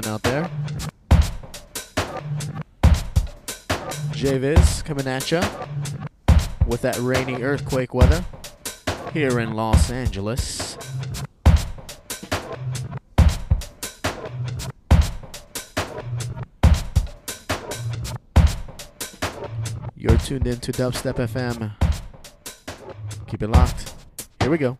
doing out there? JVIZ coming at you with that rainy earthquake weather here in Los Angeles. You're tuned in to Dubstep FM. Keep it locked. Here we go.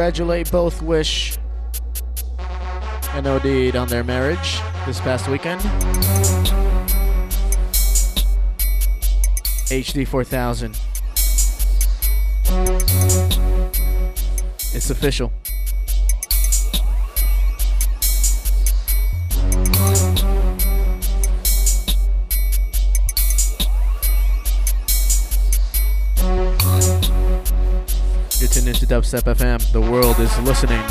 Congratulate both Wish and OD'd on their marriage this past weekend. HD 4000. It's official. Dubstep FM. The world is listening.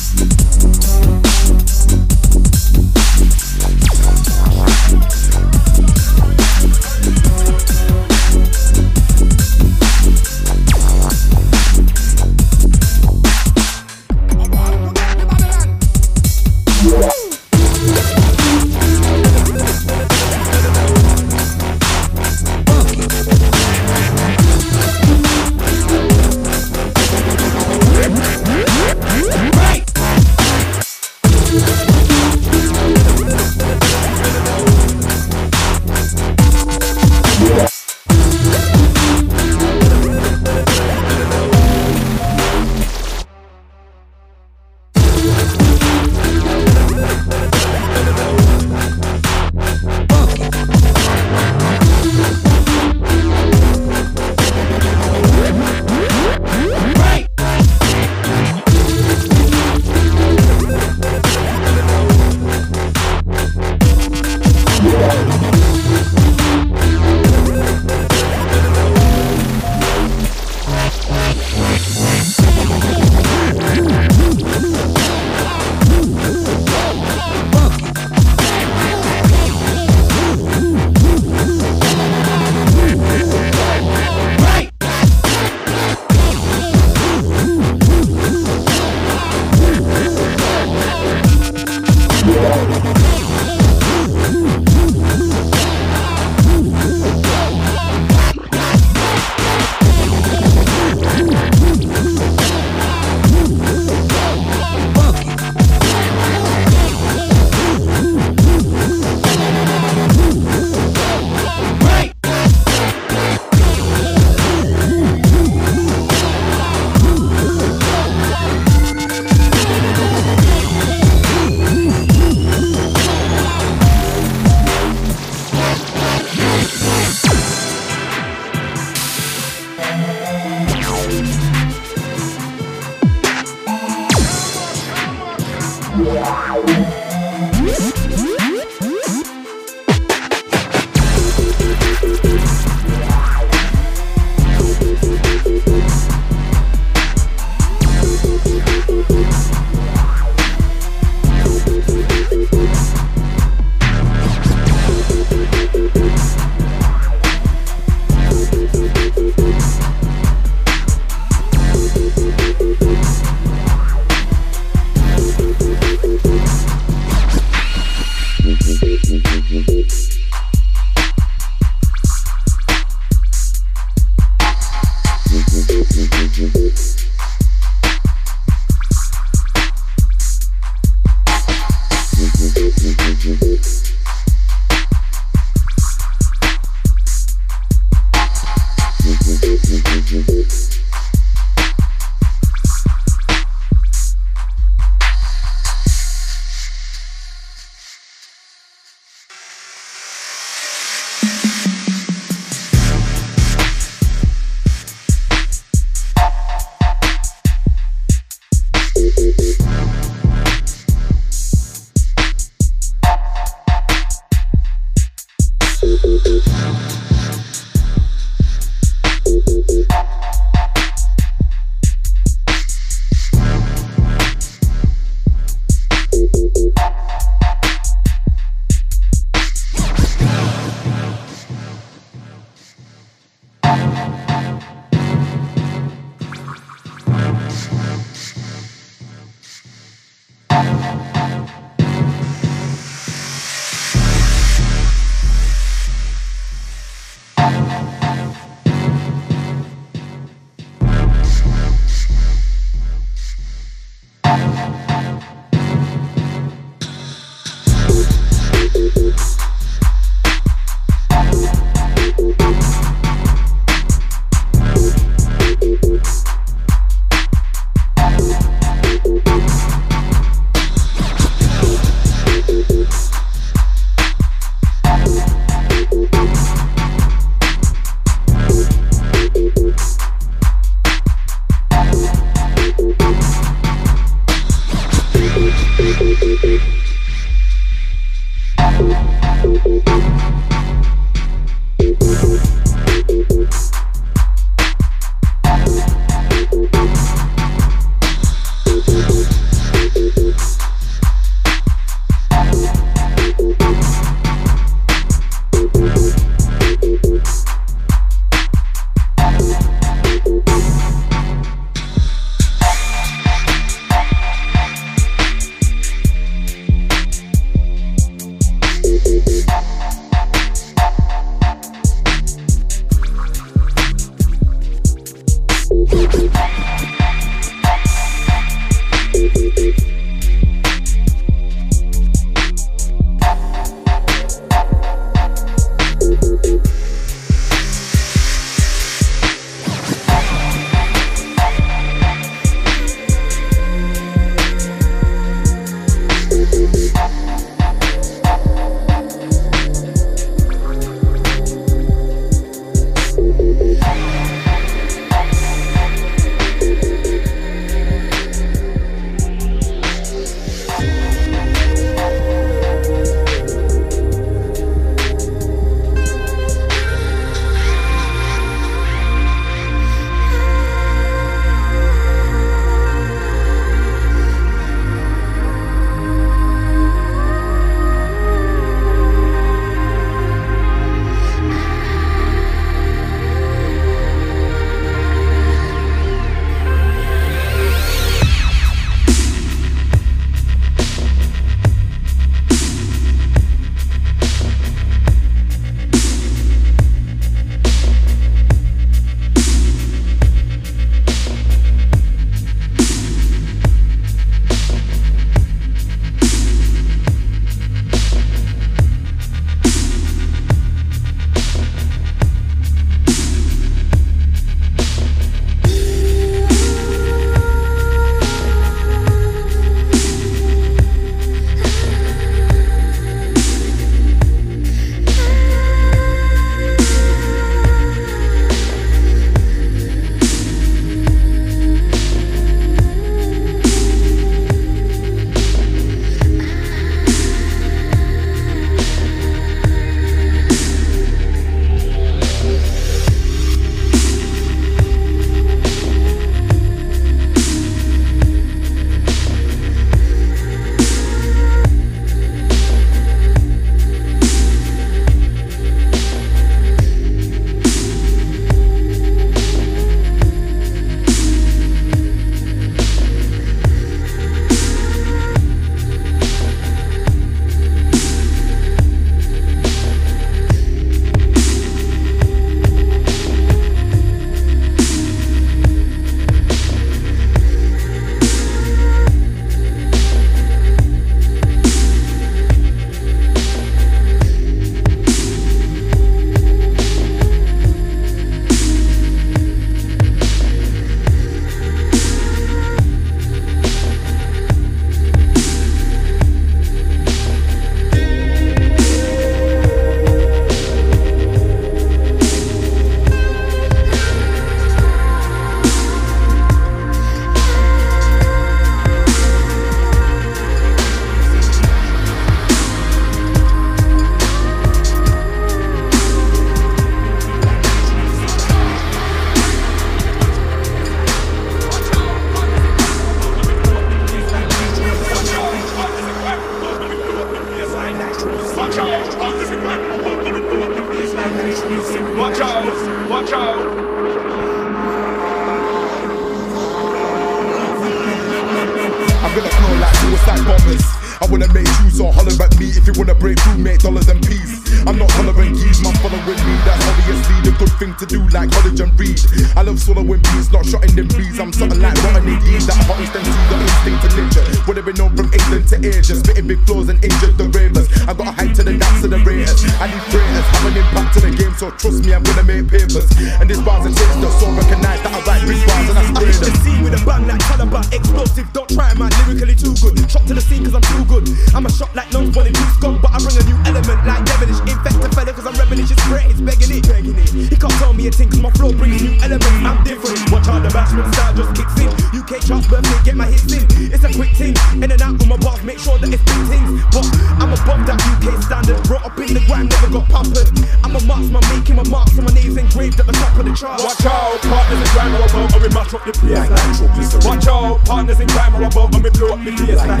It's begging it. Begging it. He can't tell me a thing cause my flow brings new elements. I'm different. Watch how the bashment style just kicks in. UK charts birthday, get my hits in. It's a quick thing. In and out with my bars, make sure that it's big things. But I'm above that UK standard. Brought up in the grind, never got pampered. I'm a marksman, making my marks, and my name's engraved at the top of the chart. Watch out, partners in crime are about and we mash up the place like Watch out, partners in crime are about and we blow up the place like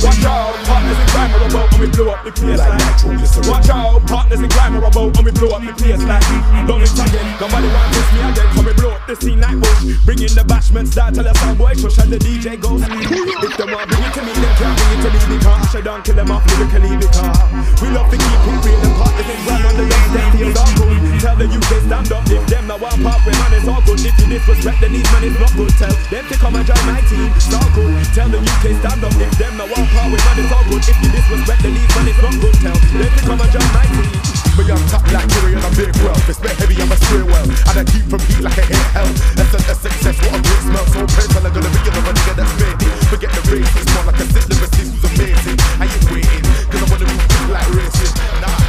Watch out, partners in crime are about and we blow up the place like Watch out, partners in crime are about and we blow up the place like Love it again, nobody want this me again So we blow up the scene like bush. Bring in the bashment start tell the sound boy shush and the DJ goes If them want bring it to me, them can't bring it to me Because I down, kill them off lyrically because We love to keep it real and partners in crime on the left, them feels all good. Tell the UK stand up if them now want part with man it's all good. If you disrespect then these man it's not good. Tell them to come and join my team, it's all good. Tell the UK stand up if them now want part with man it's all good. If you disrespect then these man it's not good. Tell them to come and join my team Me I'm top like Jerry and I'm big well. It's heavy, I'm a spray well. And I keep from heat like a hit hell. That's a, a success, what a great smell. So praise I'm gonna be another nigga that's made it. Forget the races, more like a sit lyricist who's amazing. I ain't waiting, cause I wanna move quick like racing. Nah,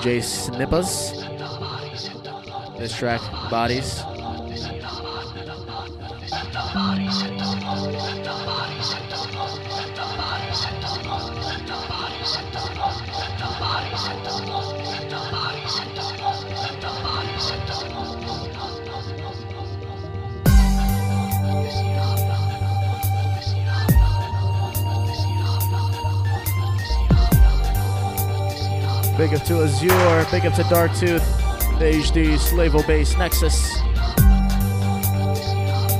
DJ Snippers. This track, Bodies. Big up to Azure. Big up to Darktooth. The HD Slavo Base Nexus.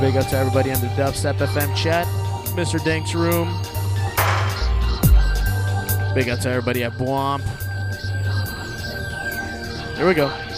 Big up to everybody in the Dubstep FM chat. Mr. Dink's room. Big up to everybody at Bwomp. Here we go.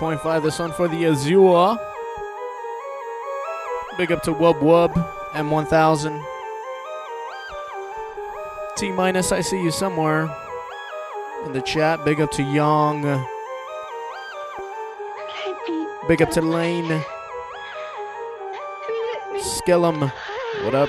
98.5 This one for the Azure. Big up to Wub Wub, M1000. T Minus, I see you somewhere in the chat. Big up to Young. Big up to Lane. Skellum, what up?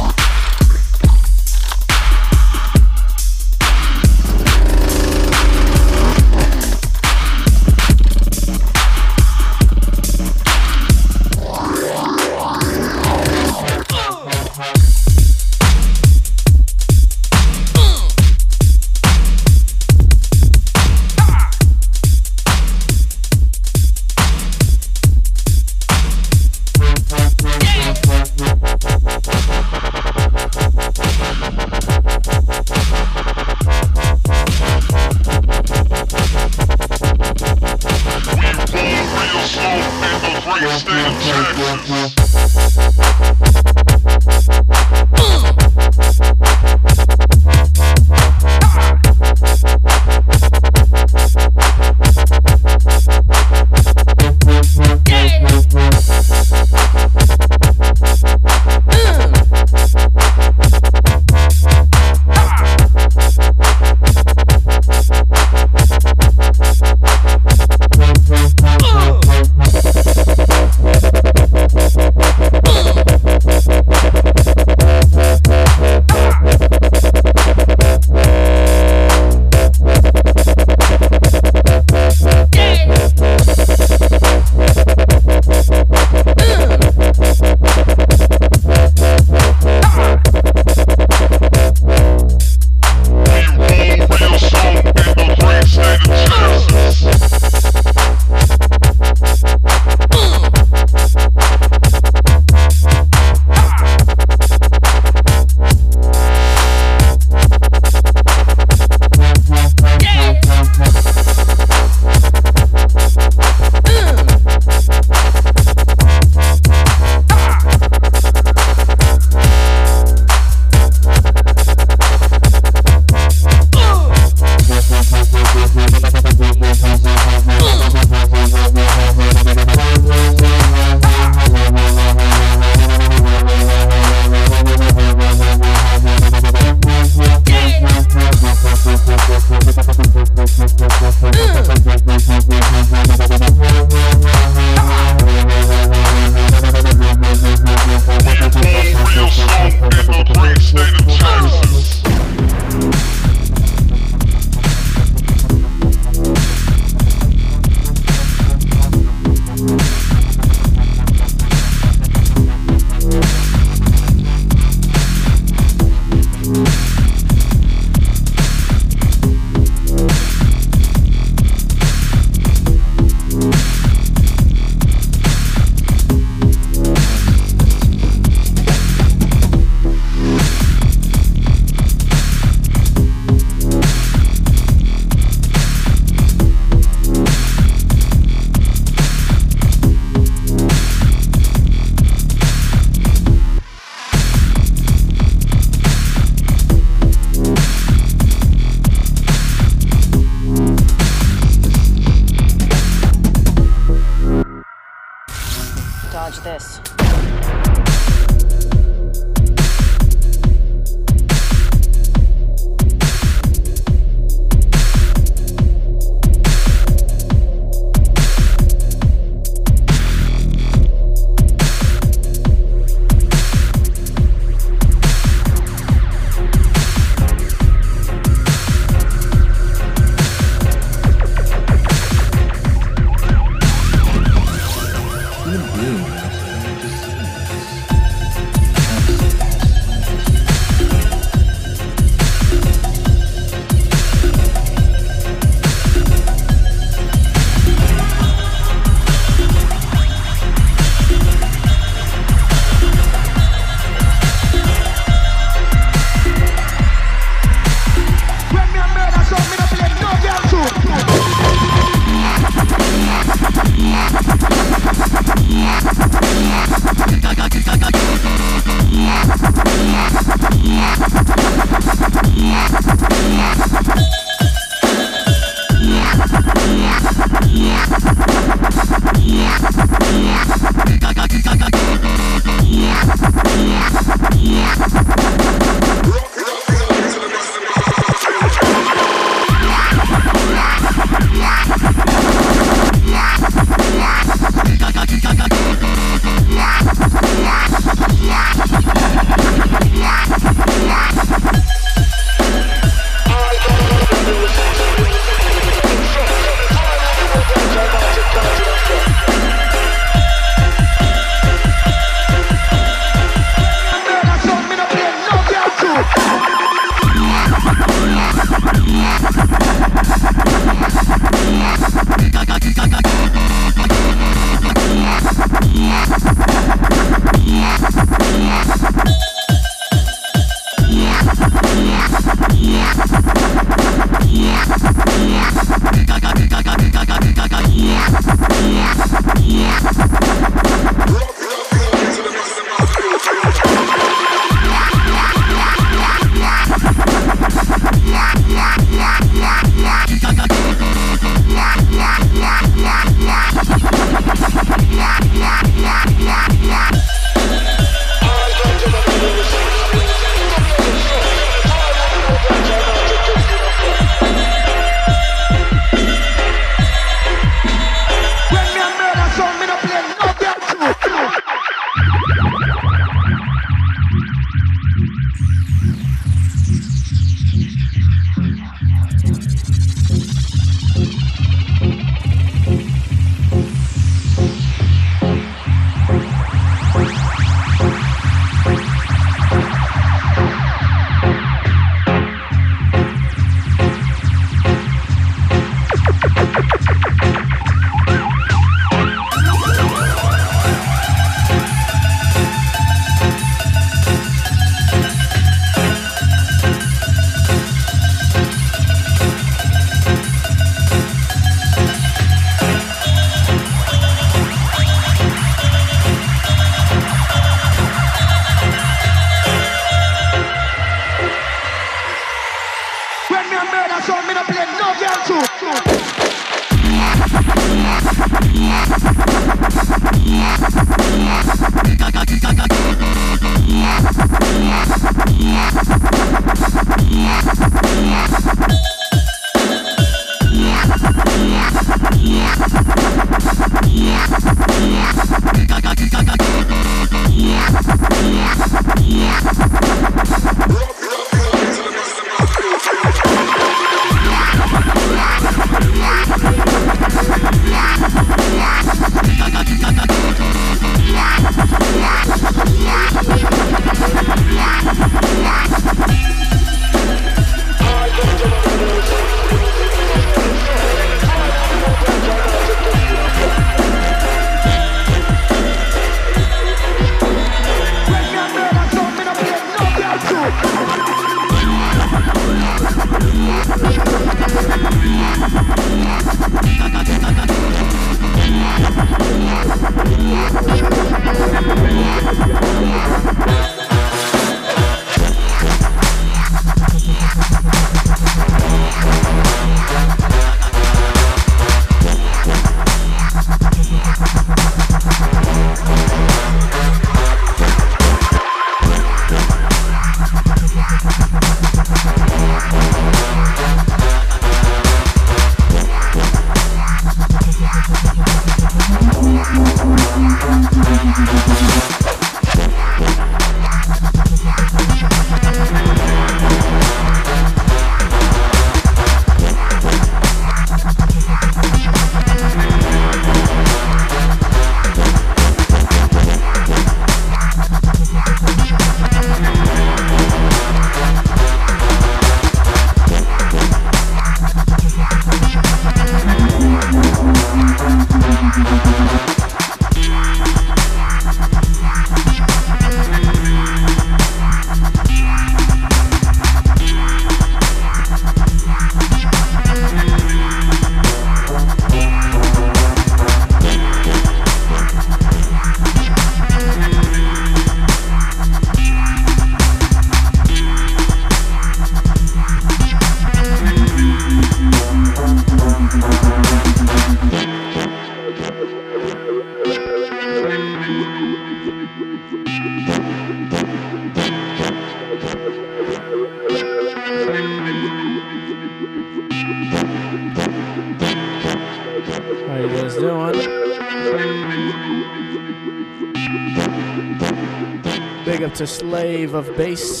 Slave of Bass.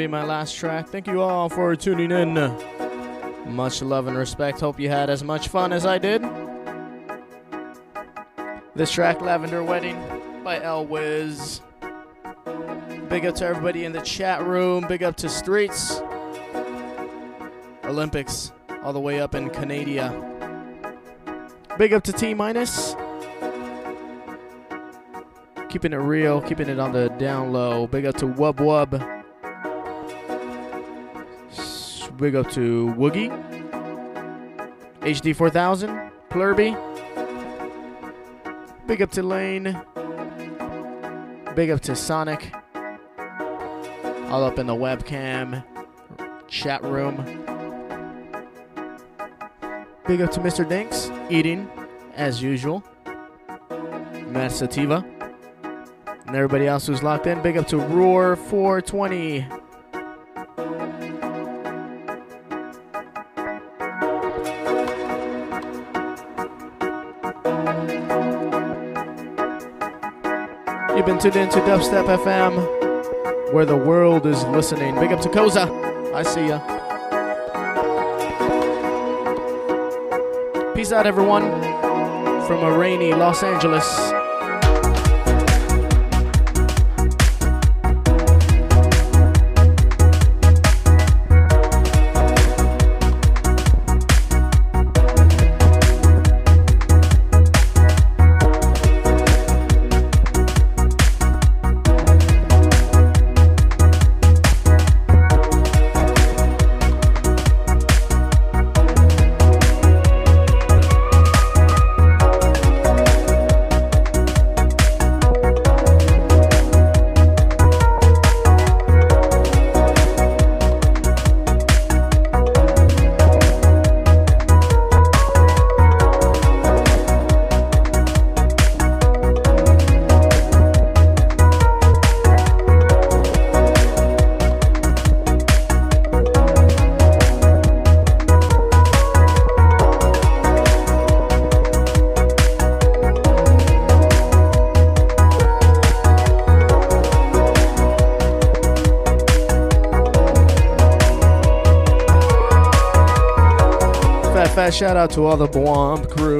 Be my last track. Thank you all for tuning in. Much love and respect. Hope you had as much fun as I did. This track, Lavender Wedding by El Wiz. Big up to everybody in the chat room. Big up to Streets. Olympics, all the way up in Canada. Big up to T Minus. Keeping it real, keeping it on the down low. Big up to Wub Wub big up to Woogie, HD4000, Plurby. Big up to Lane. Big up to Sonic. All up in the webcam chat room. Big up to Mr. Dinks, eating as usual. Massativa And everybody else who's locked in, big up to Roar420. tuned in to Dubstep FM, where the world is listening. Big up to Koza. I see ya. Peace out, everyone, from a rainy Los Angeles. Shout out to all the Bwomp crew.